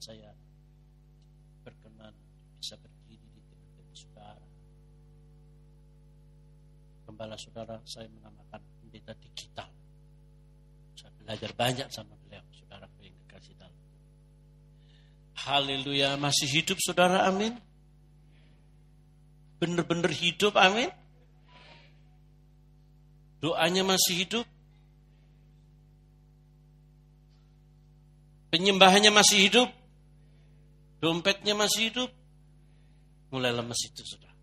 saya berkenan bisa berdiri di tengah-tengah saudara. Gembala saudara saya menamakan pendeta digital. Saya belajar banyak sama beliau, saudara yang kekasih dalam. Haleluya, masih hidup saudara, amin. Benar-benar hidup, amin. Doanya masih hidup. Penyembahannya masih hidup. Dompetnya masih hidup. Mulai lemes itu, saudara.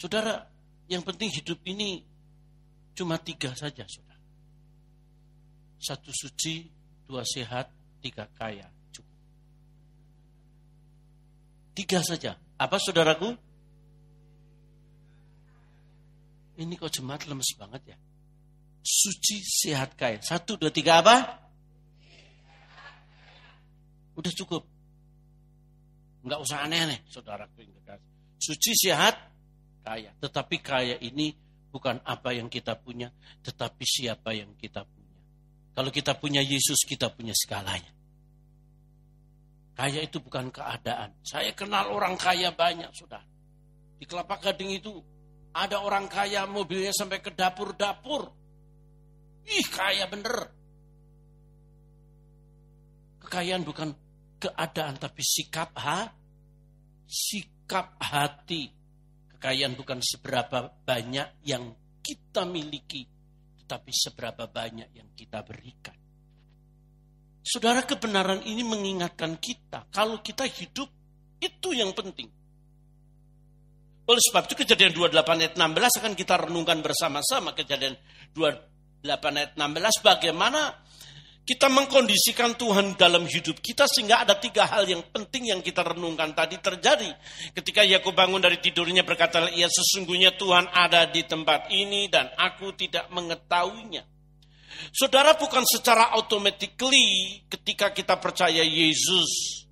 Saudara, yang penting hidup ini cuma tiga saja, saudara. Satu suci, dua sehat, tiga kaya. Cukup. Tiga saja. Apa saudaraku? Ini kok jemaat lemes banget ya. Suci, sehat, kaya. Satu, dua, tiga apa? Udah cukup. Enggak usah aneh-aneh, saudaraku yang kekasih. Suci, sehat, kaya. Tetapi kaya ini bukan apa yang kita punya, tetapi siapa yang kita punya. Kalau kita punya Yesus, kita punya segalanya. Kaya itu bukan keadaan. Saya kenal orang kaya banyak, sudah. Di Kelapa Gading itu ada orang kaya mobilnya sampai ke dapur-dapur. Ih, kaya bener. Kekayaan bukan keadaan tapi sikap ha sikap hati. Kekayaan bukan seberapa banyak yang kita miliki tetapi seberapa banyak yang kita berikan. Saudara kebenaran ini mengingatkan kita kalau kita hidup itu yang penting. Oleh sebab itu kejadian 28 ayat 16 akan kita renungkan bersama-sama. Kejadian 28 ayat 16 bagaimana kita mengkondisikan Tuhan dalam hidup kita sehingga ada tiga hal yang penting yang kita renungkan tadi terjadi. Ketika Yakub bangun dari tidurnya berkata, "Ya sesungguhnya Tuhan ada di tempat ini dan aku tidak mengetahuinya." Saudara bukan secara automatically ketika kita percaya Yesus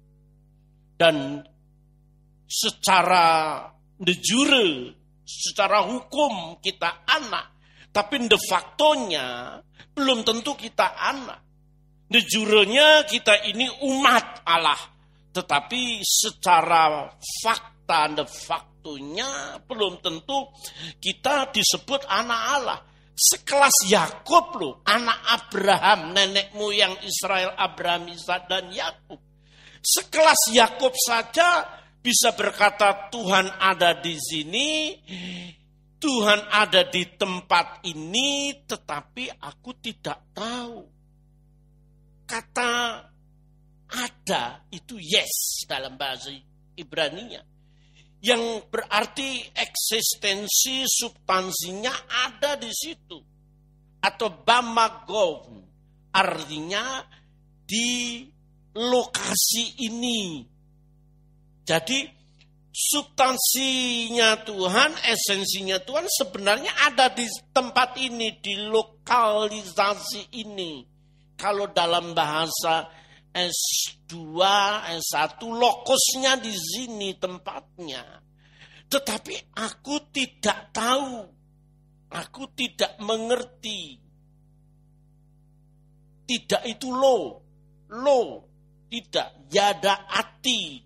dan secara de jure, secara hukum kita anak, tapi de factonya belum tentu kita anak. Jurenya kita ini umat Allah. Tetapi secara fakta de faktunya belum tentu kita disebut anak Allah. Sekelas Yakub loh, anak Abraham, nenek moyang Israel Abraham, Ishak dan Yakub. Sekelas Yakub saja bisa berkata Tuhan ada di sini, Tuhan ada di tempat ini, tetapi aku tidak tahu kata ada itu yes dalam bahasa Ibrani-nya. Yang berarti eksistensi substansinya ada di situ. Atau bamagov artinya di lokasi ini. Jadi substansinya Tuhan, esensinya Tuhan sebenarnya ada di tempat ini, di lokalisasi ini. Kalau dalam bahasa S2, S1, lokosnya di sini tempatnya. Tetapi aku tidak tahu. Aku tidak mengerti. Tidak itu lo. Lo. Tidak. Yada ati.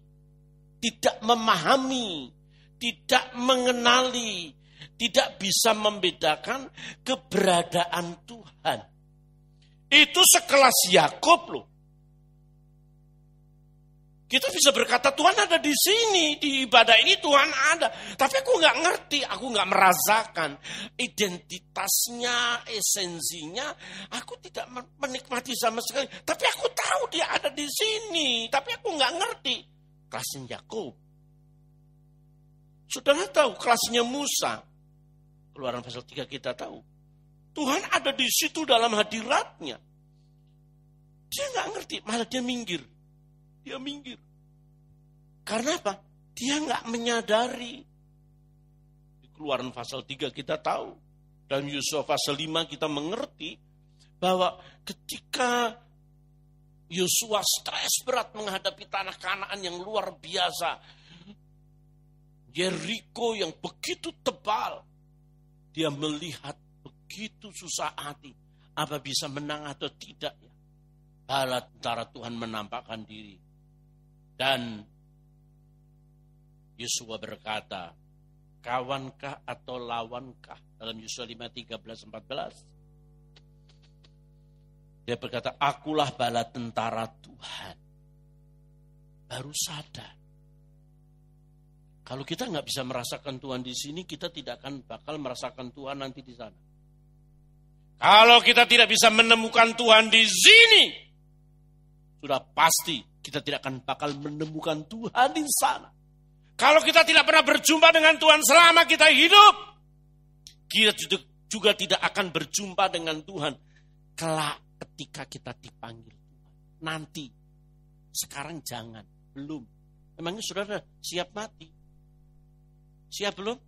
Tidak memahami. Tidak mengenali. Tidak bisa membedakan keberadaan Tuhan. Itu sekelas Yakub loh. Kita bisa berkata Tuhan ada di sini, di ibadah ini Tuhan ada. Tapi aku nggak ngerti, aku nggak merasakan identitasnya, esensinya. Aku tidak menikmati sama sekali. Tapi aku tahu dia ada di sini, tapi aku nggak ngerti. Kelasnya Yakub. Saudara tahu kelasnya Musa. Keluaran pasal 3 kita tahu. Tuhan ada di situ dalam hadiratnya. Dia nggak ngerti, malah dia minggir. Dia minggir. Karena apa? Dia nggak menyadari. Di keluaran pasal 3 kita tahu. Dan Yusuf pasal 5 kita mengerti bahwa ketika Yosua stres berat menghadapi tanah kanaan yang luar biasa. Jericho yang begitu tebal. Dia melihat begitu susah hati. Apa bisa menang atau tidak ya. Bala tentara Tuhan menampakkan diri. Dan Yosua berkata, kawankah atau lawankah? Dalam Yosua 5, 13, 14. Dia berkata, akulah bala tentara Tuhan. Baru sadar. Kalau kita nggak bisa merasakan Tuhan di sini, kita tidak akan bakal merasakan Tuhan nanti di sana. Kalau kita tidak bisa menemukan Tuhan di sini, sudah pasti kita tidak akan bakal menemukan Tuhan di sana. Kalau kita tidak pernah berjumpa dengan Tuhan selama kita hidup, kita juga tidak akan berjumpa dengan Tuhan kelak ketika kita dipanggil. Nanti. Sekarang jangan. Belum. Emangnya saudara siap mati? Siap belum?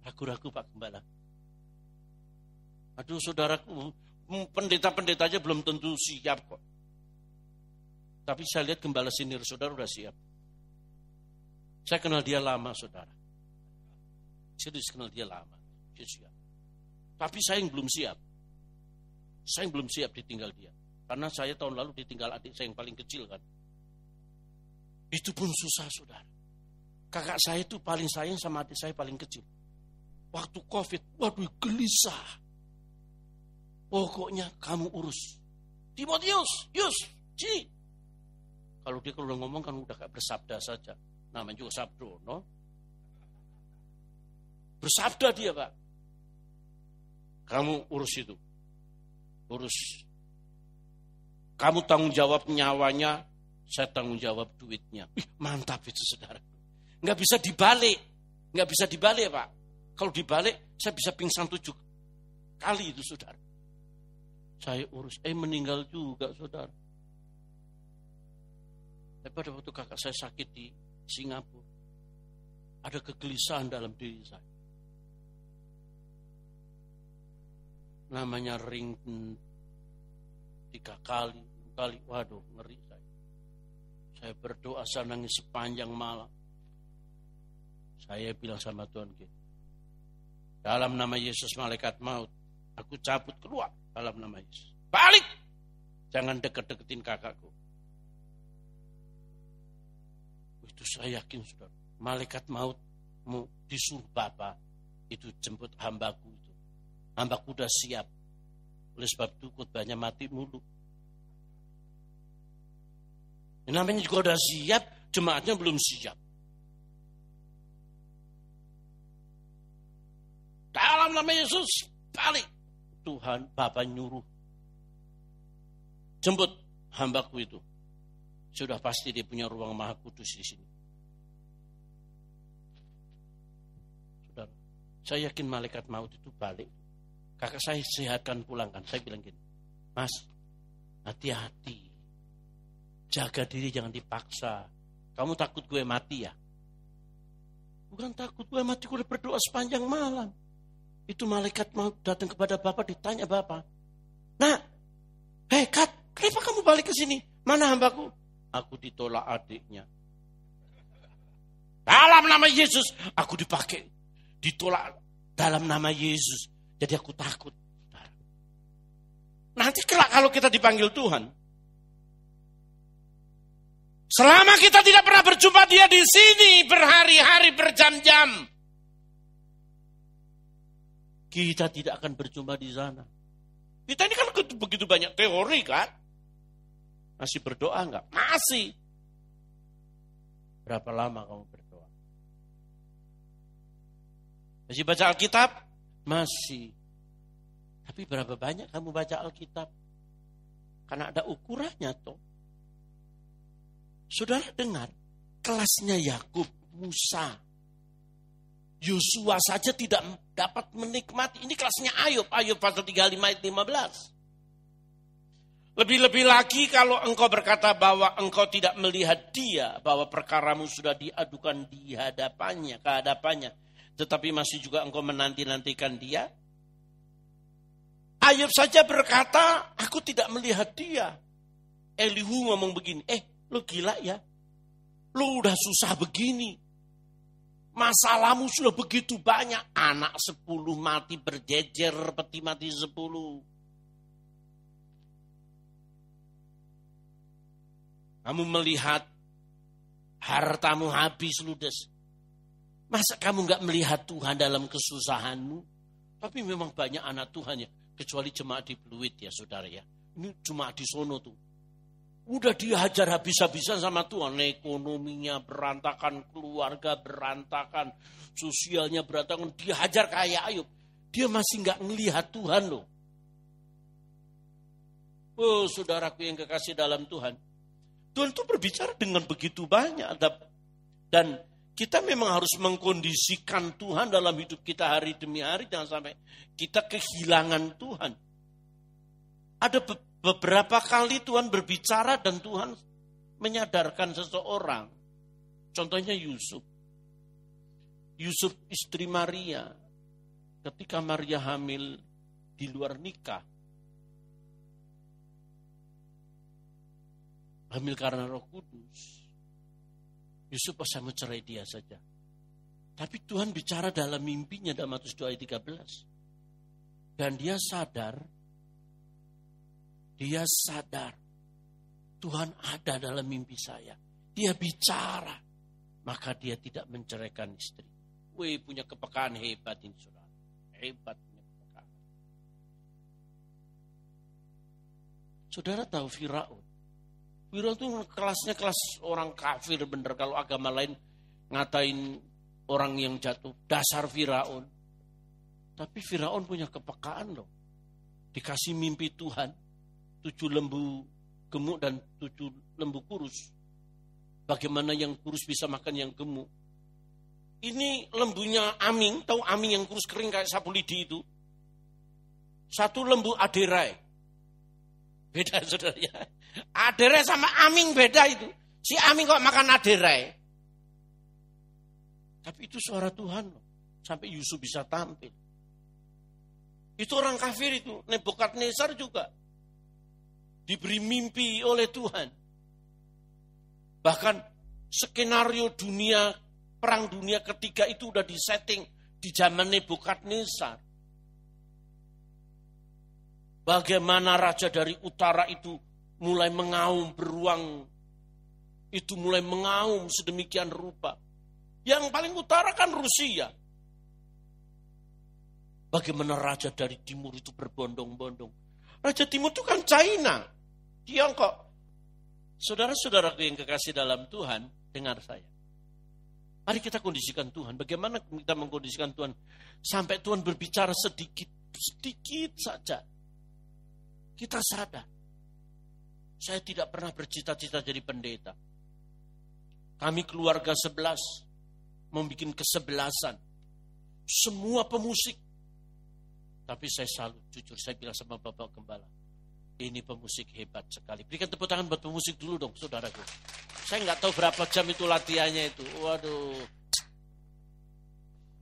Ragu-ragu Pak Gembala. Aduh saudaraku, pendeta-pendeta aja belum tentu siap kok. Tapi saya lihat gembala sinir saudara udah siap. Saya kenal dia lama saudara. Serius kenal dia lama. Dia siap. Tapi saya yang belum siap. Saya belum siap ditinggal dia. Karena saya tahun lalu ditinggal adik saya yang paling kecil kan. Itu pun susah saudara. Kakak saya itu paling sayang sama adik saya paling kecil. Waktu covid, waduh gelisah. Pokoknya kamu urus. Timotius, Yus, Ci. Kalau dia kalau ngomong kan udah kayak bersabda saja. Namanya juga sabdo, no? Bersabda dia, Pak. Kamu urus itu urus. Kamu tanggung jawab nyawanya, saya tanggung jawab duitnya. Mantap itu saudara. Nggak bisa dibalik. Nggak bisa dibalik Pak. Kalau dibalik, saya bisa pingsan tujuh kali itu saudara. Saya urus, eh meninggal juga saudara. Tapi pada waktu kakak saya sakit di Singapura, ada kegelisahan dalam diri saya. namanya ring tiga kali, kali, waduh ngeri saya. Saya berdoa saya nangis sepanjang malam. Saya bilang sama Tuhan gitu. Dalam nama Yesus malaikat maut, aku cabut keluar nama Yesus. Balik! Jangan deket-deketin kakakku. Itu saya yakin sudah. Malaikat maut mau disuruh Bapak itu jemput hambaku hamba kuda siap. Oleh sebab itu khotbahnya mati mulu. Yang namanya juga udah siap, jemaatnya belum siap. Dalam nama Yesus, balik. Tuhan, Bapak nyuruh. Jemput hambaku itu. Sudah pasti dia punya ruang maha kudus di sini. Saudara, saya yakin malaikat maut itu balik kakak saya sehatkan pulangkan. Saya bilang gini, mas hati-hati. Jaga diri jangan dipaksa. Kamu takut gue mati ya? Bukan takut gue mati, gue berdoa sepanjang malam. Itu malaikat mau datang kepada Bapak ditanya Bapak. Nah, hei Kat, kenapa kamu balik ke sini? Mana hambaku? Aku ditolak adiknya. Dalam nama Yesus, aku dipakai. Ditolak dalam nama Yesus. Jadi aku takut. Nanti kelak kalau kita dipanggil Tuhan. Selama kita tidak pernah berjumpa dia di sini berhari-hari berjam-jam. Kita tidak akan berjumpa di sana. Kita ini kan begitu banyak teori kan. Masih berdoa enggak? Masih. Berapa lama kamu berdoa? Masih baca Alkitab? Masih. Tapi berapa banyak kamu baca Alkitab? Karena ada ukurannya toh. Saudara dengar, kelasnya Yakub, Musa, Yosua saja tidak dapat menikmati. Ini kelasnya Ayub, Ayub pasal 35 ayat 15. Lebih-lebih lagi kalau engkau berkata bahwa engkau tidak melihat dia, bahwa perkaramu sudah diadukan di hadapannya, ke hadapannya tetapi masih juga engkau menanti-nantikan dia? Ayub saja berkata, aku tidak melihat dia. Elihu ngomong begini, eh lu gila ya? Lu udah susah begini. Masalahmu sudah begitu banyak. Anak sepuluh mati berjejer, peti mati sepuluh. Kamu melihat hartamu habis ludes. Masa kamu nggak melihat Tuhan dalam kesusahanmu? Tapi memang banyak anak Tuhan ya. Kecuali jemaat di Pluit ya saudara ya. Ini cuma di sono tuh. Udah dihajar habis-habisan sama Tuhan. Ekonominya berantakan, keluarga berantakan, sosialnya berantakan. Dihajar kayak Ayub. Dia masih nggak ngelihat Tuhan loh. Oh saudaraku yang kekasih dalam Tuhan. Tuhan itu berbicara dengan begitu banyak. Dan kita memang harus mengkondisikan Tuhan dalam hidup kita hari demi hari. Jangan sampai kita kehilangan Tuhan. Ada beberapa kali Tuhan berbicara dan Tuhan menyadarkan seseorang. Contohnya Yusuf. Yusuf istri Maria. Ketika Maria hamil di luar nikah. Hamil karena roh kudus Yusuf bisa mencerai dia saja. Tapi Tuhan bicara dalam mimpinya dalam Matius 2 ayat 13. Dan dia sadar, dia sadar Tuhan ada dalam mimpi saya. Dia bicara, maka dia tidak menceraikan istri. Wih punya kepekaan hebat ini saudara. Hebat punya kepekaan. Saudara tahu Firaun. Firaun itu kelasnya kelas orang kafir bener kalau agama lain ngatain orang yang jatuh dasar Firaun. Tapi Firaun punya kepekaan loh. Dikasih mimpi Tuhan, tujuh lembu gemuk dan tujuh lembu kurus. Bagaimana yang kurus bisa makan yang gemuk? Ini lembunya Aming, tahu Aming yang kurus kering kayak sapu lidi itu? Satu lembu aderai. Beda saudara ya. Adere sama Aming beda itu. Si Aming kok makan adere. Tapi itu suara Tuhan loh. Sampai Yusuf bisa tampil. Itu orang kafir itu. Nebukadnezar juga. Diberi mimpi oleh Tuhan. Bahkan skenario dunia, perang dunia ketiga itu udah disetting di zaman Nebukadnezar. Bagaimana raja dari utara itu mulai mengaum beruang itu mulai mengaum sedemikian rupa. Yang paling utara kan Rusia. Bagaimana raja dari timur itu berbondong-bondong. Raja timur itu kan China, Tiongkok. Saudara-saudaraku yang kekasih dalam Tuhan, dengar saya. Mari kita kondisikan Tuhan. Bagaimana kita mengkondisikan Tuhan sampai Tuhan berbicara sedikit, sedikit saja. Kita sadar saya tidak pernah bercita-cita jadi pendeta. Kami keluarga sebelas, membuat kesebelasan. Semua pemusik. Tapi saya selalu jujur, saya bilang sama Bapak Gembala, ini pemusik hebat sekali. Berikan tepuk tangan buat pemusik dulu dong, saudaraku. Saya nggak tahu berapa jam itu latihannya itu. Waduh.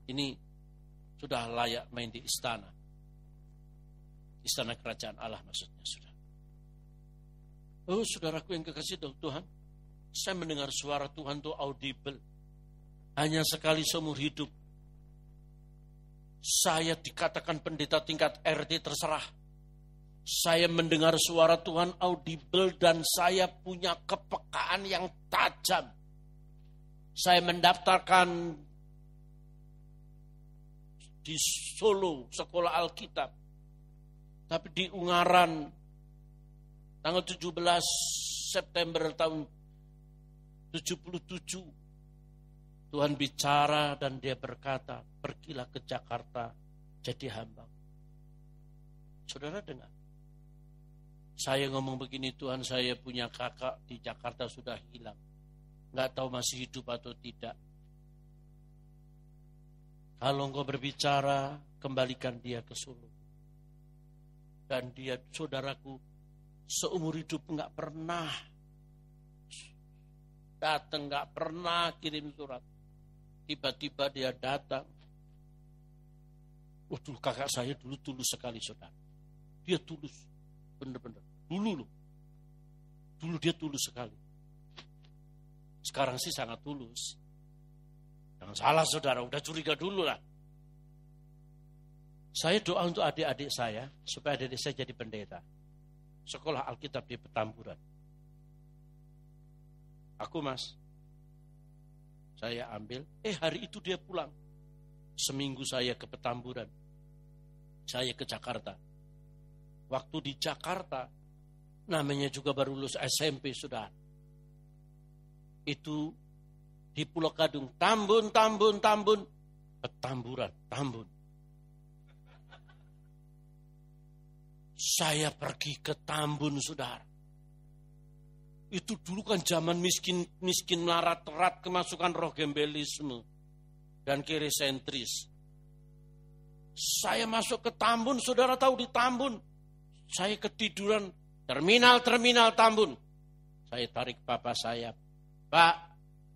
Ini sudah layak main di istana. Istana kerajaan Allah maksudnya sudah. Oh saudaraku yang kekasih Tuhan, saya mendengar suara Tuhan itu audible. Hanya sekali seumur hidup. Saya dikatakan pendeta tingkat RT terserah. Saya mendengar suara Tuhan audible dan saya punya kepekaan yang tajam. Saya mendaftarkan di Solo sekolah Alkitab. Tapi di Ungaran tanggal 17 September tahun 77 Tuhan bicara dan dia berkata pergilah ke Jakarta jadi hamba saudara dengar saya ngomong begini Tuhan saya punya kakak di Jakarta sudah hilang. Nggak tahu masih hidup atau tidak. Kalau engkau berbicara kembalikan dia ke Solo. Dan dia saudaraku seumur hidup nggak pernah datang nggak pernah kirim surat. Tiba-tiba dia datang. Waduh kakak saya dulu tulus sekali saudara. Dia tulus. Bener-bener. Dulu loh. Dulu dia tulus sekali. Sekarang sih sangat tulus. Jangan salah saudara, udah curiga dulu lah. Saya doa untuk adik-adik saya, supaya adik-adik saya jadi pendeta. Sekolah Alkitab di Petamburan. Aku mas, saya ambil, eh hari itu dia pulang. Seminggu saya ke Petamburan, saya ke Jakarta. Waktu di Jakarta, namanya juga baru lulus SMP sudah. Itu di Pulau Kadung, Tambun, Tambun, Tambun, Petamburan, Tambun. Saya pergi ke Tambun, saudara. Itu dulu kan zaman miskin miskin melarat terat kemasukan roh gembelisme dan kiri sentris. Saya masuk ke Tambun, saudara tahu di Tambun. Saya ketiduran terminal-terminal Tambun. Saya tarik papa saya, Pak,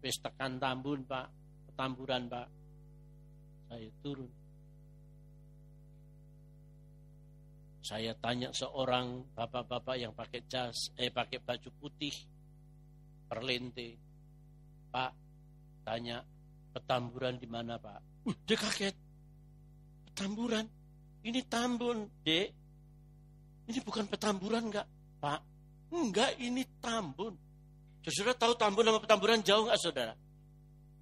wis tekan Tambun, Pak, ketamburan, Pak. Saya turun. Saya tanya seorang bapak-bapak yang pakai jas, eh pakai baju putih, perlente. Pak, tanya petamburan di mana Pak? Uh, dia kaget. Petamburan? Ini Tambun, dek. Ini bukan petamburan enggak, Pak? Enggak, ini Tambun. Saudara tahu Tambun sama petamburan jauh enggak, saudara?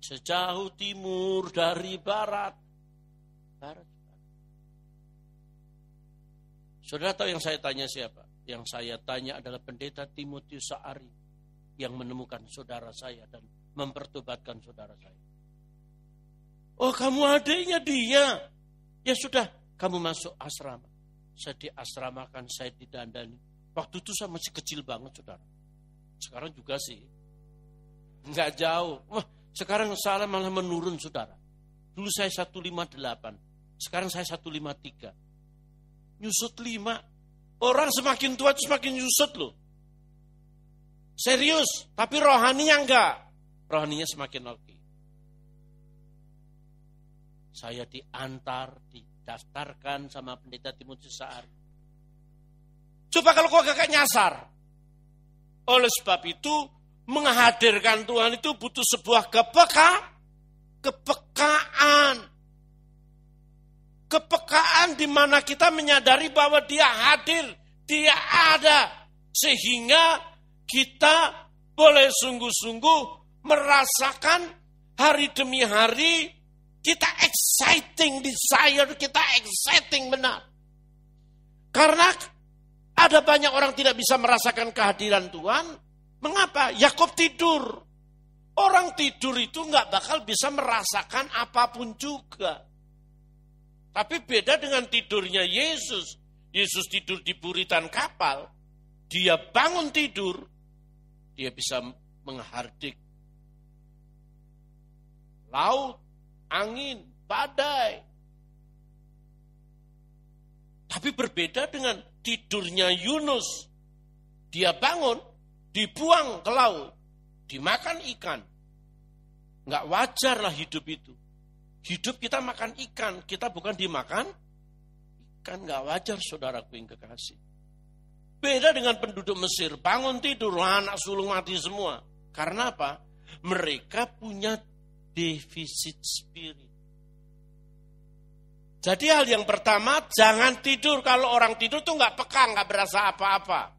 Sejauh timur dari barat. Barat. Saudara tahu yang saya tanya siapa? Yang saya tanya adalah pendeta Timotius Saari yang menemukan saudara saya dan mempertobatkan saudara saya. Oh kamu adiknya dia. Ya sudah, kamu masuk asrama. Saya di asramakan, saya didandani. Waktu itu saya masih kecil banget saudara. Sekarang juga sih. Enggak jauh. Wah, sekarang salah malah menurun saudara. Dulu saya 158. Sekarang saya 153 nyusut lima. Orang semakin tua semakin nyusut loh. Serius, tapi rohaninya enggak. Rohaninya semakin oke. Saya diantar, didaftarkan sama pendeta Timotius Saar. Coba kalau kau gak nyasar. Oleh sebab itu, menghadirkan Tuhan itu butuh sebuah kepeka, kepekaan kepekaan di mana kita menyadari bahwa dia hadir, dia ada. Sehingga kita boleh sungguh-sungguh merasakan hari demi hari kita exciting desire, kita exciting benar. Karena ada banyak orang tidak bisa merasakan kehadiran Tuhan. Mengapa? Yakob tidur. Orang tidur itu nggak bakal bisa merasakan apa pun juga. Tapi beda dengan tidurnya Yesus. Yesus tidur di buritan kapal. Dia bangun tidur. Dia bisa menghardik laut, angin, badai. Tapi berbeda dengan tidurnya Yunus. Dia bangun, dibuang ke laut, dimakan ikan. Nggak wajar lah hidup itu. Hidup kita makan ikan, kita bukan dimakan ikan. Gak wajar saudaraku yang kekasih. Beda dengan penduduk Mesir, bangun tidur, anak sulung mati semua. Karena apa? Mereka punya defisit spirit. Jadi hal yang pertama, jangan tidur. Kalau orang tidur tuh nggak peka, nggak berasa apa-apa.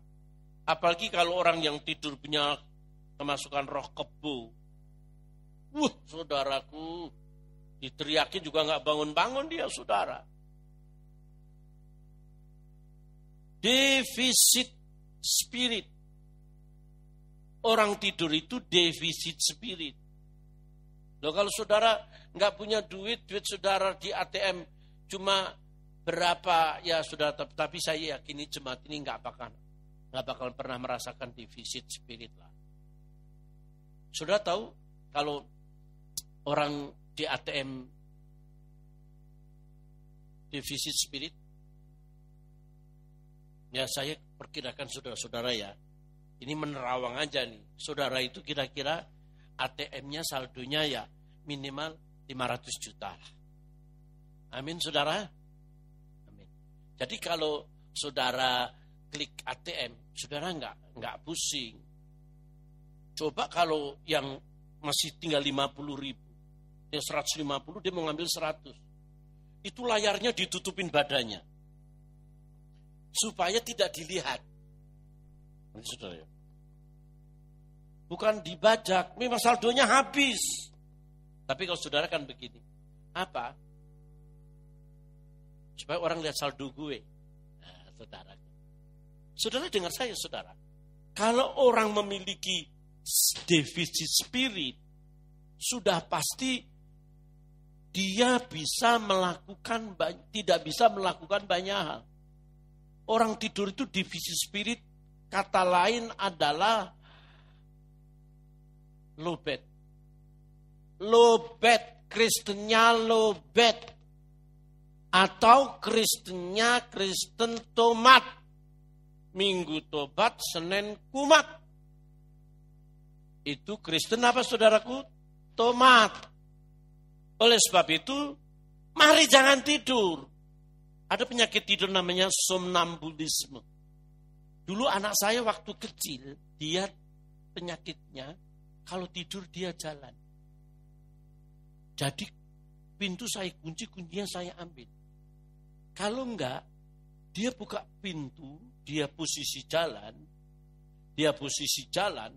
Apalagi kalau orang yang tidur punya kemasukan roh kebo. Wuh, saudaraku, Diteriaki juga nggak bangun-bangun dia saudara. Defisit spirit. Orang tidur itu defisit spirit. Loh kalau saudara nggak punya duit, duit saudara di ATM cuma berapa ya sudah tapi saya yakini jemaat ini nggak bakal nggak bakal pernah merasakan defisit spirit lah. Sudah tahu kalau orang di ATM defisit spirit? Ya saya perkirakan saudara-saudara ya, ini menerawang aja nih. Saudara itu kira-kira ATM-nya saldonya ya minimal 500 juta. Amin saudara. Amin. Jadi kalau saudara klik ATM, saudara nggak nggak pusing. Coba kalau yang masih tinggal 50 ribu, yang 150 dia mau ngambil 100. Itu layarnya ditutupin badannya. Supaya tidak dilihat. Saudara ya. Bukan dibajak, memang saldonya habis. Tapi kalau saudara kan begini. Apa? Supaya orang lihat saldo gue. Nah, saudara. Saudara dengar saya, saudara. Kalau orang memiliki defisit spirit, sudah pasti dia bisa melakukan tidak bisa melakukan banyak hal. Orang tidur itu defisit spirit, kata lain adalah lobet. Lobet, Kristennya lobet. Atau Kristennya Kristen tomat. Minggu tobat, Senin kumat. Itu Kristen apa saudaraku? Tomat. Oleh sebab itu, mari jangan tidur. Ada penyakit tidur namanya somnambulisme. Dulu anak saya waktu kecil, dia penyakitnya kalau tidur dia jalan. Jadi pintu saya kunci, kuncinya saya ambil. Kalau enggak, dia buka pintu, dia posisi jalan, dia posisi jalan,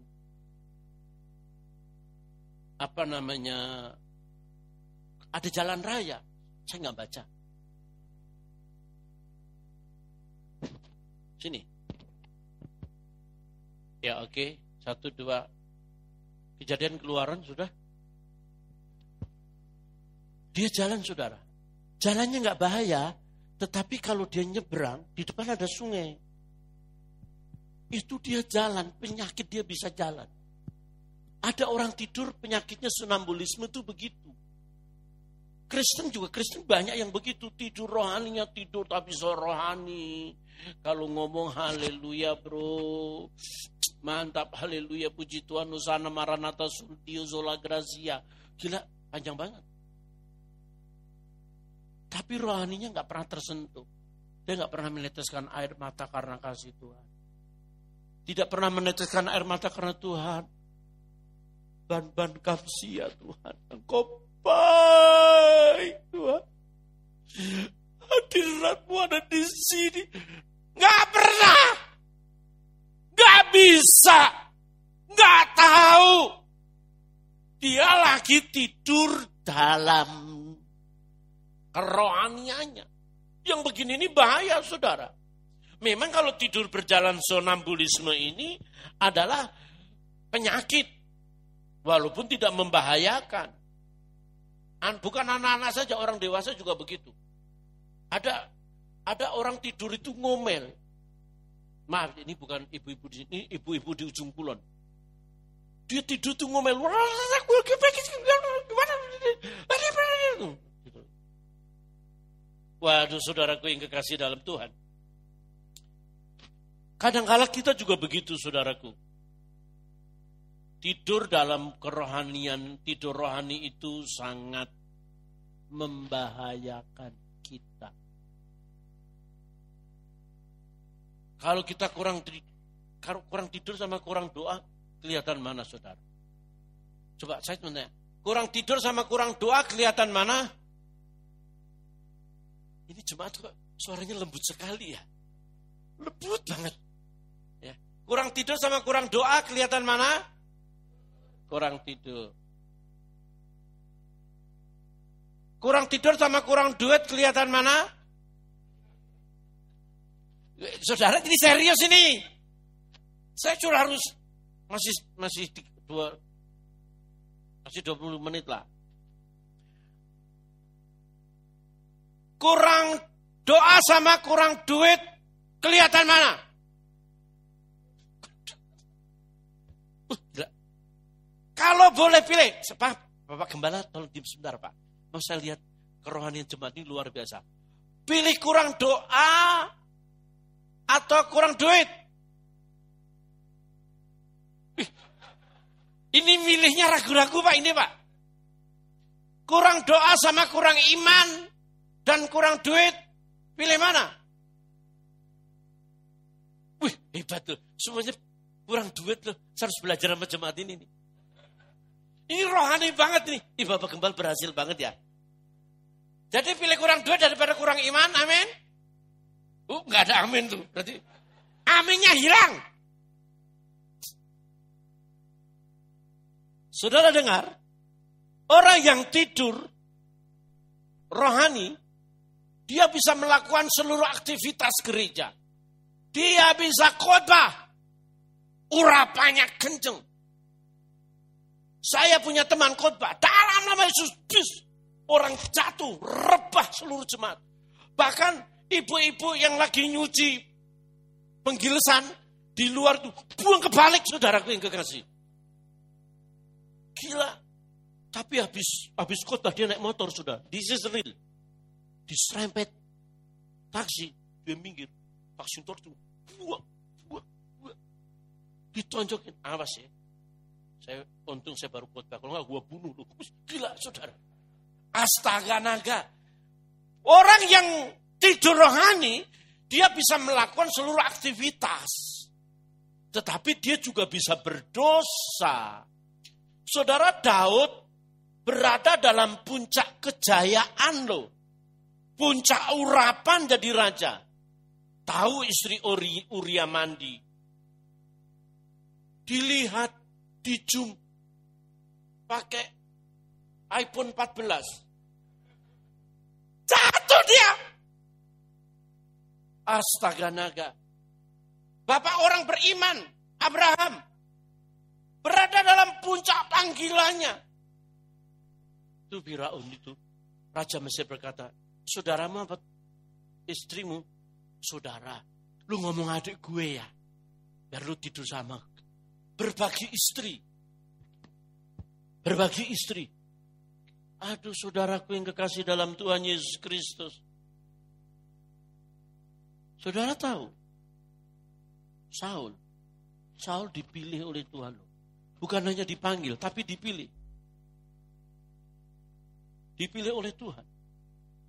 apa namanya, ada jalan raya, saya nggak baca. Sini. Ya oke, okay. satu dua Kejadian keluaran sudah. Dia jalan saudara. Jalannya nggak bahaya, tetapi kalau dia nyebrang, di depan ada sungai. Itu dia jalan, penyakit dia bisa jalan. Ada orang tidur penyakitnya sonambulisme itu begitu. Kristen juga Kristen banyak yang begitu tidur rohaninya tidur tapi so rohani. Kalau ngomong haleluya bro, mantap haleluya puji Tuhan Nusana Maranatha Sultio Zola Grazia. Gila panjang banget. Tapi rohaninya nggak pernah tersentuh. Dia nggak pernah meneteskan air mata karena kasih Tuhan. Tidak pernah meneteskan air mata karena Tuhan. Ban-ban kapsia Tuhan. Engkau baik Tuhan. Hadiratmu ada di sini. Gak pernah. Gak bisa. Gak tahu. Dia lagi tidur dalam kerohaniannya. Yang begini ini bahaya saudara. Memang kalau tidur berjalan sonambulisme ini adalah penyakit. Walaupun tidak membahayakan. Bukan anak-anak saja, orang dewasa juga begitu. Ada ada orang tidur itu ngomel. Maaf, ini bukan ibu-ibu di sini, ibu-ibu di ujung kulon. Dia tidur tuh ngomel. Waduh, saudaraku yang kekasih dalam Tuhan. Kadang-kala kita juga begitu, saudaraku. Tidur dalam kerohanian, tidur rohani itu sangat membahayakan kita. Kalau kita kurang kurang tidur sama kurang doa, kelihatan mana saudara? Coba saya tanya, kurang tidur sama kurang doa kelihatan mana? Ini jemaat kok suaranya lembut sekali ya. Lembut banget. Ya. Kurang tidur sama kurang doa kelihatan mana? kurang tidur. Kurang tidur sama kurang duit kelihatan mana? Saudara ini serius ini. Saya cuma harus masih masih dua masih 20 menit lah. Kurang doa sama kurang duit kelihatan mana? Kalau boleh pilih, Pak, Bapak Gembala tolong diam sebentar Pak. Mau saya lihat kerohanian jemaat ini luar biasa. Pilih kurang doa atau kurang duit? Ini milihnya ragu-ragu Pak ini Pak. Kurang doa sama kurang iman dan kurang duit, pilih mana? Hebat tuh. Semuanya kurang duit loh. Saya harus belajar sama jemaat ini nih. Ini rohani banget nih. Ih Bapak Gembal berhasil banget ya. Jadi pilih kurang duit daripada kurang iman. Amin. Uh, nggak ada amin tuh. Berarti aminnya hilang. Saudara dengar, orang yang tidur rohani, dia bisa melakukan seluruh aktivitas gereja. Dia bisa khotbah. Urapannya kenceng. Saya punya teman khotbah. Dalam nama Yesus, bis, orang jatuh, rebah seluruh jemaat. Bahkan ibu-ibu yang lagi nyuci penggilesan di luar tuh buang kebalik saudaraku yang kekasih. Gila. Tapi habis habis khotbah dia naik motor sudah. This is real. Diserempet taksi, dia minggir. Taksi motor tuh buang, buang, buang. Ditonjokin, awas ya. Saya untung saya baru khotbah, kalau nggak gua bunuh lu. Gila saudara. Astaga naga. Orang yang tidur rohani, dia bisa melakukan seluruh aktivitas. Tetapi dia juga bisa berdosa. Saudara Daud berada dalam puncak kejayaan loh. Puncak urapan jadi raja. Tahu istri Uri, Uria mandi. Dilihat di Zoom. Pakai iPhone 14. Jatuh dia. Astaga naga. Bapak orang beriman, Abraham, berada dalam puncak panggilannya. Itu Firaun itu. Raja Mesir berkata, saudaramu apa istrimu? Saudara, lu ngomong adik gue ya. Biar lu tidur sama. Berbagi istri. Berbagi istri. Aduh saudaraku yang kekasih dalam Tuhan Yesus Kristus. Saudara tahu, Saul, Saul dipilih oleh Tuhan. Bukan hanya dipanggil, tapi dipilih. Dipilih oleh Tuhan.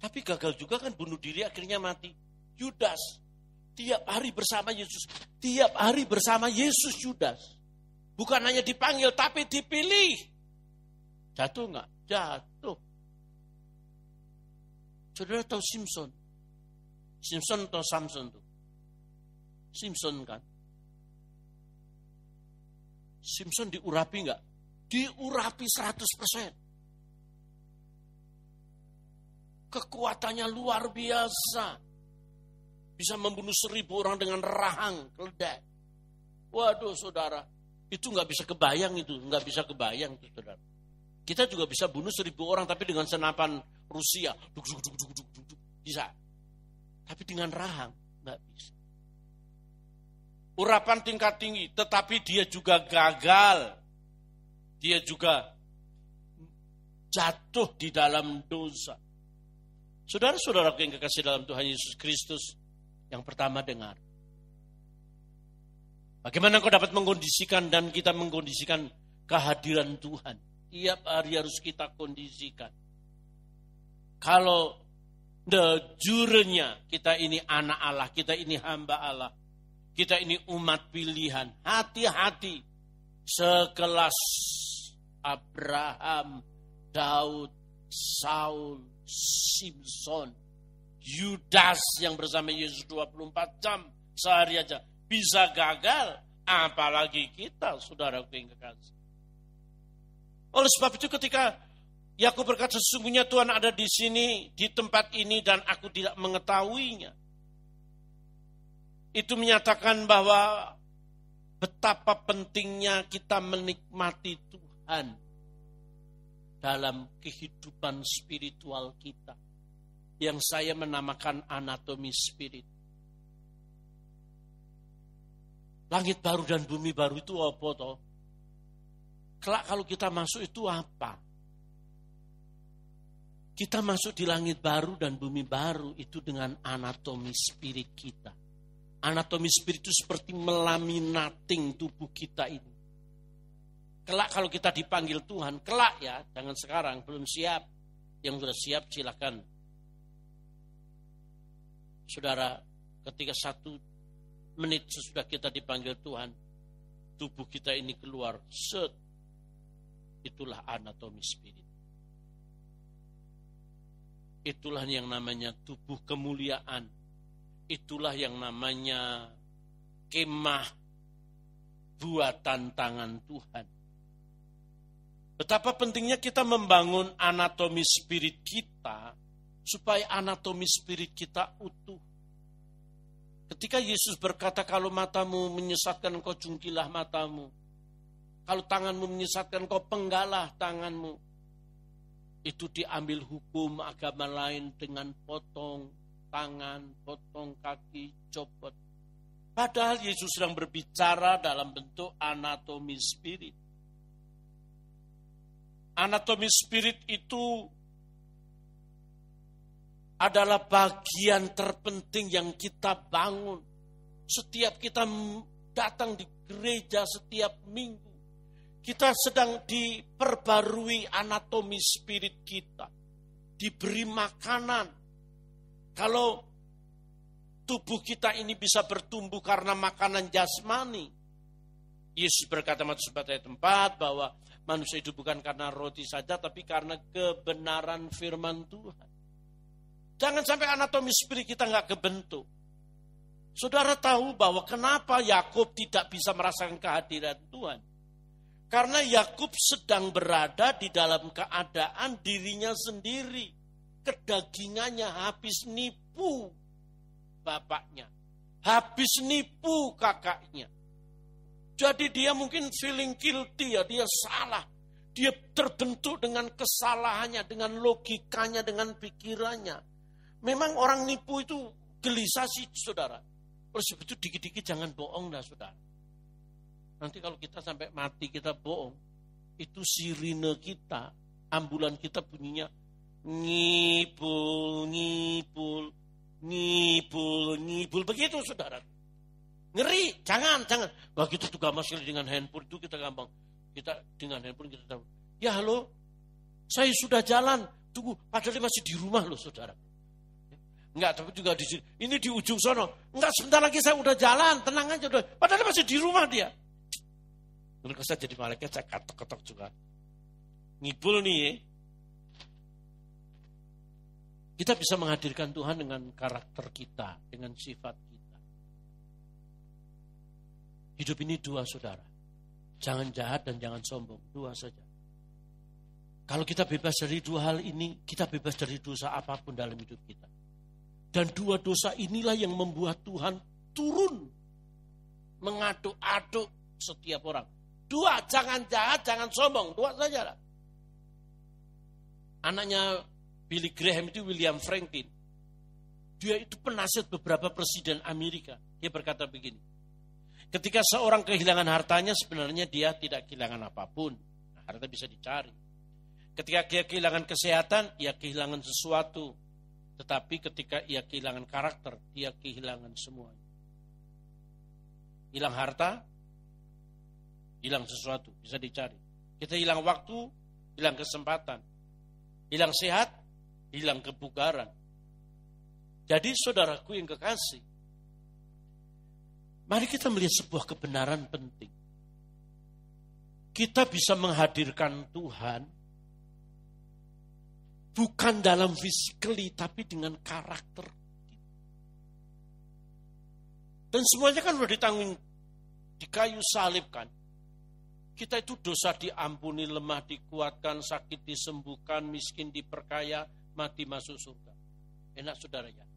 Tapi gagal juga kan bunuh diri akhirnya mati. Yudas, tiap hari bersama Yesus. Tiap hari bersama Yesus Yudas. Bukan hanya dipanggil, tapi dipilih. Jatuh nggak? Jatuh. Saudara tahu Simpson? Simpson atau Samson tuh? Simpson kan. Simpson diurapi nggak? Diurapi 100%. Kekuatannya luar biasa. Bisa membunuh seribu orang dengan rahang, keledai. Waduh saudara, itu nggak bisa kebayang itu, nggak bisa kebayang itu saudara. Kita juga bisa bunuh seribu orang tapi dengan senapan Rusia, duk, duk, duk, duk, duk, duk, bisa. Tapi dengan rahang nggak bisa. Urapan tingkat tinggi, tetapi dia juga gagal. Dia juga jatuh di dalam dosa. Saudara-saudara yang kekasih dalam Tuhan Yesus Kristus, yang pertama dengar. Bagaimana kau dapat mengkondisikan dan kita mengkondisikan kehadiran Tuhan. Tiap hari harus kita kondisikan. Kalau the jurenya kita ini anak Allah, kita ini hamba Allah, kita ini umat pilihan. Hati-hati sekelas Abraham, Daud, Saul, Simpson, Yudas yang bersama Yesus 24 jam sehari aja bisa gagal, apalagi kita, saudara yang kekasih. Oleh sebab itu ketika Yakub berkata sesungguhnya Tuhan ada di sini, di tempat ini dan aku tidak mengetahuinya. Itu menyatakan bahwa betapa pentingnya kita menikmati Tuhan dalam kehidupan spiritual kita. Yang saya menamakan anatomi spirit. Langit baru dan bumi baru itu apa toh? Kelak kalau kita masuk itu apa? Kita masuk di langit baru dan bumi baru itu dengan anatomi spirit kita. Anatomi spirit itu seperti melaminating tubuh kita ini. Kelak kalau kita dipanggil Tuhan, kelak ya, jangan sekarang, belum siap. Yang sudah siap silakan. Saudara, ketika satu menit sesudah kita dipanggil Tuhan, tubuh kita ini keluar set. Itulah anatomi spirit. Itulah yang namanya tubuh kemuliaan. Itulah yang namanya kemah buatan tangan Tuhan. Betapa pentingnya kita membangun anatomi spirit kita supaya anatomi spirit kita utuh. Ketika Yesus berkata kalau matamu menyesatkan engkau jungkilah matamu. Kalau tanganmu menyesatkan engkau penggalah tanganmu itu diambil hukum agama lain dengan potong tangan, potong kaki, copot. Padahal Yesus sedang berbicara dalam bentuk anatomi spirit. Anatomi spirit itu adalah bagian terpenting yang kita bangun. Setiap kita datang di gereja setiap minggu, kita sedang diperbarui anatomi spirit kita. Diberi makanan. Kalau tubuh kita ini bisa bertumbuh karena makanan jasmani. Yesus berkata Matius ayat tempat bahwa manusia itu bukan karena roti saja tapi karena kebenaran firman Tuhan. Jangan sampai anatomi spirit kita nggak kebentuk. Saudara tahu bahwa kenapa Yakub tidak bisa merasakan kehadiran Tuhan? Karena Yakub sedang berada di dalam keadaan dirinya sendiri. Kedagingannya habis nipu bapaknya. Habis nipu kakaknya. Jadi dia mungkin feeling guilty ya, dia salah. Dia terbentuk dengan kesalahannya, dengan logikanya, dengan pikirannya. Memang orang nipu itu gelisah sih saudara. Oleh sebab itu dikit-dikit jangan bohong dah saudara. Nanti kalau kita sampai mati kita bohong, itu sirine kita, ambulan kita bunyinya ngipul, ngipul, ngipul, ngipul. Begitu saudara. Ngeri, jangan, jangan. Begitu tuh gampang sekali dengan handphone itu kita gampang. Kita dengan handphone kita tahu. Ya halo, saya sudah jalan. Tunggu, padahal masih di rumah loh saudara. Enggak, tapi juga di sini. Ini di ujung sono. Enggak, sebentar lagi saya udah jalan, tenang aja. Udah. Padahal masih di rumah dia. Lalu saya jadi malaikat, saya katok-katok juga. Ngibul nih ya. Kita bisa menghadirkan Tuhan dengan karakter kita, dengan sifat kita. Hidup ini dua saudara. Jangan jahat dan jangan sombong. Dua saja. Kalau kita bebas dari dua hal ini, kita bebas dari dosa apa pun dalam hidup kita. Dan dua dosa inilah yang membuat Tuhan turun mengaduk-aduk setiap orang. Dua, jangan jahat, jangan sombong. Dua saja lah. Anaknya Billy Graham itu William Franklin. Dia itu penasihat beberapa presiden Amerika. Dia berkata begini. Ketika seorang kehilangan hartanya, sebenarnya dia tidak kehilangan apa pun. Nah, harta bisa dicari. Ketika dia kehilangan kesehatan, ia kehilangan sesuatu. Tetapi ketika ia kehilangan karakter, dia kehilangan semuanya. Hilang harta, hilang sesuatu, bisa dicari. Kita hilang waktu, hilang kesempatan. Hilang sehat, hilang kebugaran. Jadi saudaraku yang kekasih, mari kita melihat sebuah kebenaran penting. Kita bisa menghadirkan Tuhan bukan dalam physically tapi dengan karakter. Dan semuanya kan sudah ditanggung di kayu salib kan. Kita itu dosa diampuni, lemah dikuatkan, sakit disembuhkan, miskin diperkaya, mati masuk surga. Enak saudara ya.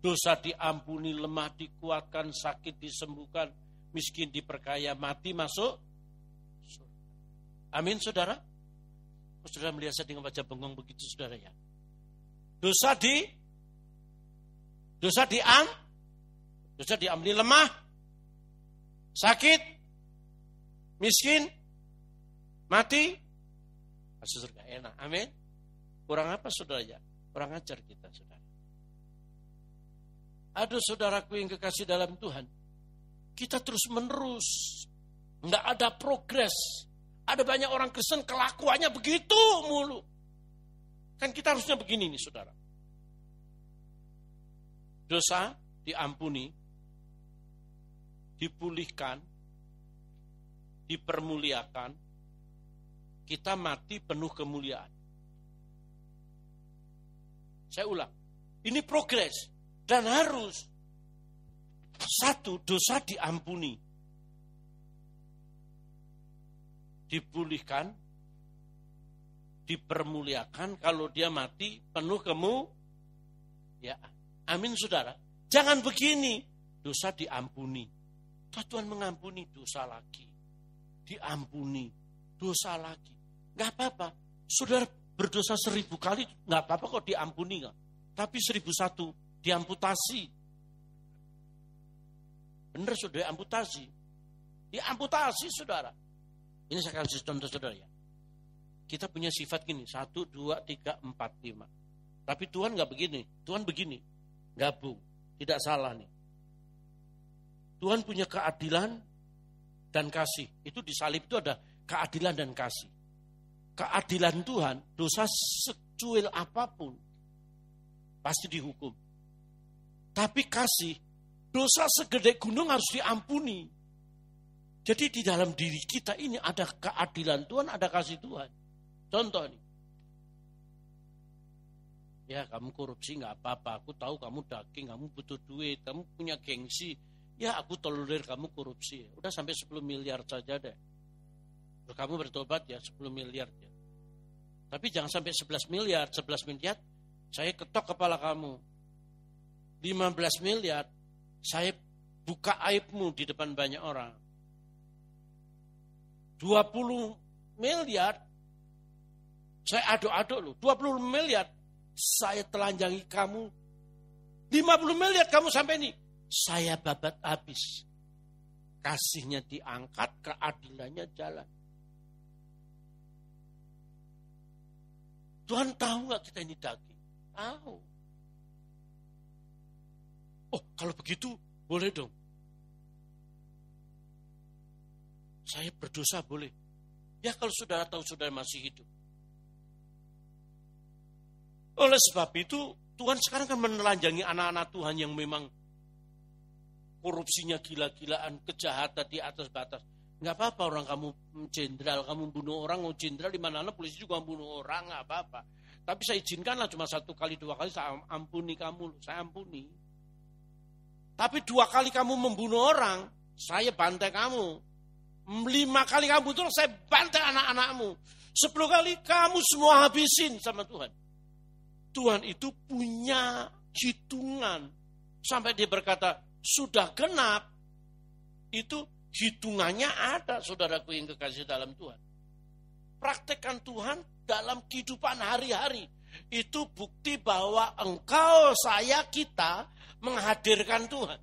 Dosa diampuni, lemah dikuatkan, sakit disembuhkan, miskin diperkaya, mati masuk. Amin saudara. Oh, saudara melihat saya dengan wajah bengong begitu saudara ya. Dosa di dosa diam, dosa diampuni lemah, sakit, miskin, Mati, masuk surga enak. Amin. Kurang apa saudara ya? Kurang ajar kita saudara. Aduh saudaraku yang kekasih dalam Tuhan. Kita terus menerus. Enggak ada progres. Ada banyak orang Kristen kelakuannya begitu mulu. Kan kita harusnya begini nih saudara. Dosa diampuni. dipulihkan, dipermuliakan, kita mati penuh kemuliaan. Saya ulang, ini progres dan harus satu dosa diampuni, dipulihkan, dipermuliakan kalau dia mati penuh kemu ya amin saudara. Jangan begini. Dosa diampuni. Tuhan mengampuni dosa lagi. Diampuni dosa lagi. Nggak apa-apa. Saudara berdosa seribu kali nggak apa-apa kok diampuni nggak. Tapi seribu satu diamputasi bener sudah amputasi diamputasi saudara ini saya kasih contoh saudara ya kita punya sifat gini, satu, dua, tiga, empat, lima. Tapi Tuhan nggak begini, Tuhan begini, gabung, tidak salah nih. Tuhan punya keadilan dan kasih. Itu di salib itu ada keadilan dan kasih. Keadilan Tuhan, dosa secuil apa pun, pasti dihukum. Tapi kasih, dosa segede gunung harus diampuni. Jadi di dalam diri kita ini ada keadilan Tuhan, ada kasih Tuhan. Contoh nih. Ya kamu korupsi nggak apa-apa. Aku tahu kamu daging, kamu butuh duit, kamu punya gengsi. Ya aku tolerir kamu korupsi. Udah sampai 10 miliar saja deh. Kamu bertobat ya 10 miliar ya. Tapi jangan sampai 11 miliar. 11 miliar saya ketok kepala kamu. 15 miliar saya buka aibmu di depan banyak orang. 20 miliar saya aduk-aduk loh, 20 miliar saya telanjangi kamu. 50 miliar kamu sampai ini. Saya babat habis. Kasihnya diangkat, keadilannya jalan. Tuhan tahu nggak kita ini daging? Tahu. Oh, kalau begitu boleh dong. Saya berdosa boleh. Ya kalau saudara tahu saudara masih hidup. Oleh sebab itu, Tuhan sekarang kan menelanjangi anak-anak Tuhan yang memang korupsinya gila-gilaan, kejahatan di atas batas. Nggak apa-apa orang kamu jenderal, kamu bunuh orang, mau jenderal di mana-mana polisi juga bunuh orang, nggak apa-apa. Tapi saya izinkanlah cuma satu kali, dua kali, saya ampuni kamu, saya ampuni. Tapi dua kali kamu membunuh orang, saya bantai kamu. Lima kali kamu itu saya bantai anak-anakmu. Sepuluh kali kamu semua habisin sama Tuhan. Tuhan itu punya hitungan. Sampai dia berkata, sudah genap. Itu hitungannya ada, saudaraku yang kekasih dalam Tuhan. Praktekkan Tuhan dalam kehidupan hari-hari. Itu bukti bahwa engkau, saya, kita menghadirkan Tuhan.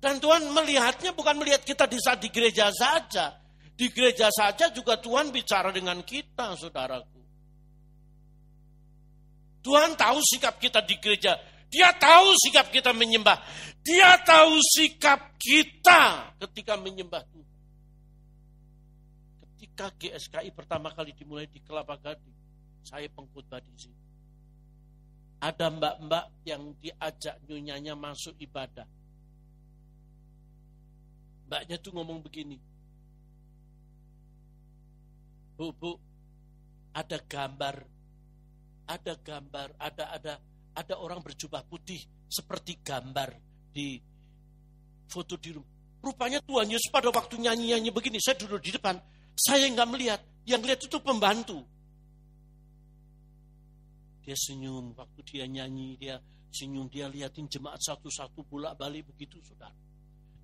Dan Tuhan melihatnya bukan melihat kita di saat di gereja saja. Di gereja saja juga Tuhan bicara dengan kita, saudaraku. Tuhan tahu sikap kita di gereja. Dia tahu sikap kita menyembah. Dia tahu sikap kita ketika menyembah Tuhan. Ketika GSKI pertama kali dimulai di Kelapa Gading, saya pengkhotbah di sini. Ada mbak-mbak yang diajak nyunyanya masuk ibadah. Mbaknya tuh ngomong begini. Bu, bu, ada gambar ada gambar, ada ada ada orang berjubah putih seperti gambar di foto di rumah. Rupanya Tuhan Yesus pada waktu nyanyi-nyanyi begini, saya duduk di depan, saya nggak melihat, yang lihat itu pembantu. Dia senyum waktu dia nyanyi, dia senyum, dia liatin jemaat satu-satu bolak balik begitu, saudara.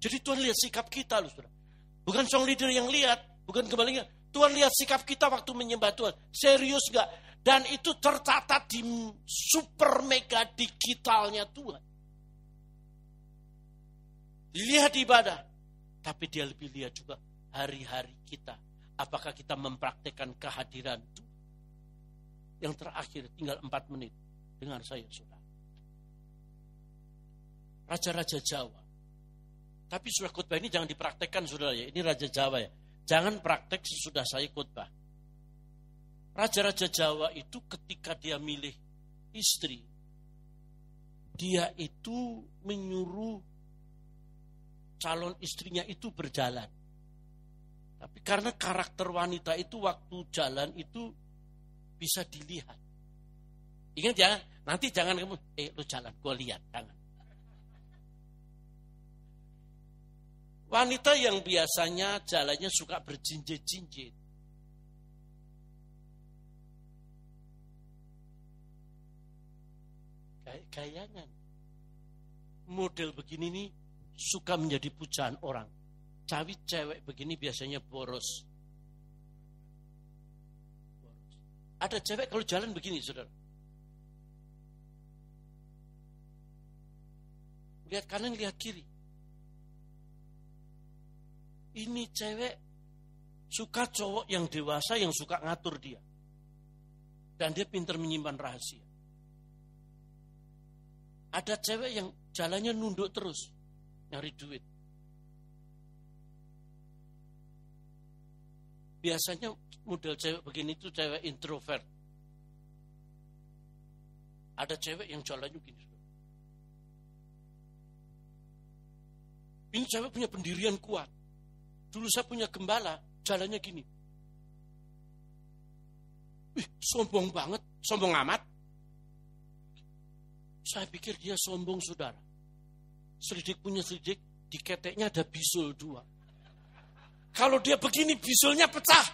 Jadi Tuhan lihat sikap kita, loh, saudara. Bukan song leader yang lihat, bukan kembalinya. Tuhan lihat sikap kita waktu menyembah Tuhan. Serius nggak? Dan itu tercatat di super mega digitalnya Tuhan. Dilihat ibadah. Tapi dia lebih lihat juga hari-hari kita. Apakah kita mempraktekkan kehadiran Tuhan. Yang terakhir tinggal empat menit. Dengar saya sudah. Raja-raja Jawa. Tapi sudah khutbah ini jangan dipraktekkan saudara ya. Ini Raja Jawa ya. Jangan praktek sesudah saya khutbah. Raja-raja Jawa itu ketika dia milih istri, dia itu menyuruh calon istrinya itu berjalan. Tapi karena karakter wanita itu waktu jalan itu bisa dilihat. Ingat ya, nanti jangan kamu, eh lu jalan, gue lihat, jangan. Wanita yang biasanya jalannya suka berjinjit-jinjit. Gayanya. Model begini nih suka menjadi pujaan orang. Cawi cewek begini biasanya boros. Ada cewek kalau jalan begini, saudara. Lihat kanan, lihat kiri. Ini cewek suka cowok yang dewasa yang suka ngatur dia. Dan dia pintar menyimpan rahasia. Ada cewek yang jalannya nunduk terus, nyari duit. Biasanya model cewek begini itu cewek introvert. Ada cewek yang jalannya gini. Ini cewek punya pendirian kuat. Dulu saya punya gembala, jalannya gini. Wih, sombong banget, sombong amat. Saya pikir dia sombong, saudara. Selidik punya selidik, di keteknya ada bisul dua. Kalau dia begini bisulnya pecah.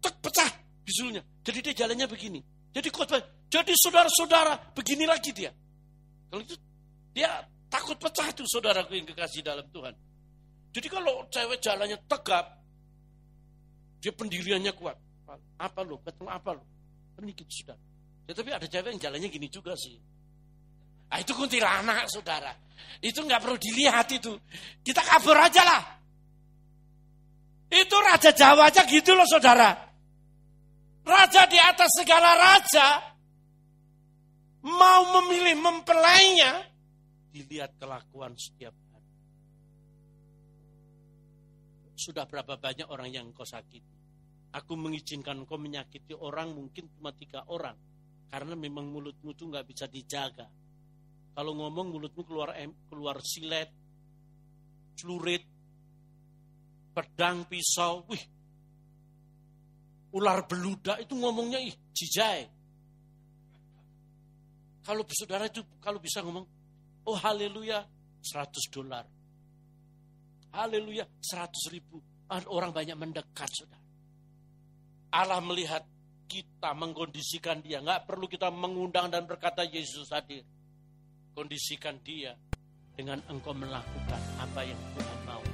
Tek pecah bisulnya. Jadi dia jalannya begini. Jadi khotbah. Jadi saudara-saudara begini lagi dia. Kalau itu dia takut pecah itu saudaraku yang kekasih dalam Tuhan. Jadi kalau cewek jalannya tegap, dia pendiriannya kuat. Apa lo? Ketemu apa lo? Ini gitu saudara. Ya, tapi ada cewek yang jalannya gini juga sih. Ah, itu kuntilanak saudara. Itu nggak perlu dilihat itu. Kita kabur aja lah. Itu Raja Jawa aja gitu loh saudara. Raja di atas segala raja mau memilih mempelainya dilihat kelakuan setiap hari. Sudah berapa banyak orang yang kau sakiti? Aku mengizinkan kau menyakiti orang mungkin cuma tiga orang. Karena memang mulutmu tuh nggak bisa dijaga. Kalau ngomong mulutmu keluar keluar silet, celurit, pedang, pisau, wih. Ular beludak itu ngomongnya ih, jijai. Kalau saudara itu kalau bisa ngomong, oh haleluya, 100 dolar. Haleluya, 100 ribu. Orang banyak mendekat, saudara. Allah melihat kita mengkondisikan dia. Nggak perlu kita mengundang dan berkata Yesus hadir. Kondisikan dia dengan engkau melakukan apa yang Tuhan mau.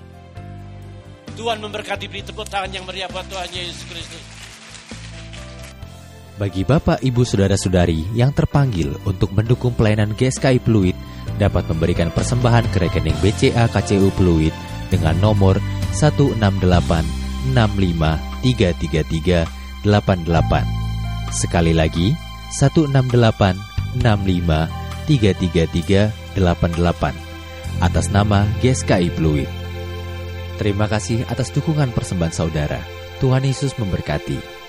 Tuhan memberkati beri tepuk tangan yang meriah buat Tuhan Yesus Kristus. Bagi Bapak, Ibu, Saudara-saudari yang terpanggil untuk mendukung pelayanan GSKI Pluit dapat memberikan persembahan ke rekening BCA KCU Pluit dengan nomor 1686533388. Sekali lagi, 1686533388 atas nama GSKI Pluit. Terima kasih atas dukungan persembahan saudara. Tuhan Yesus memberkati.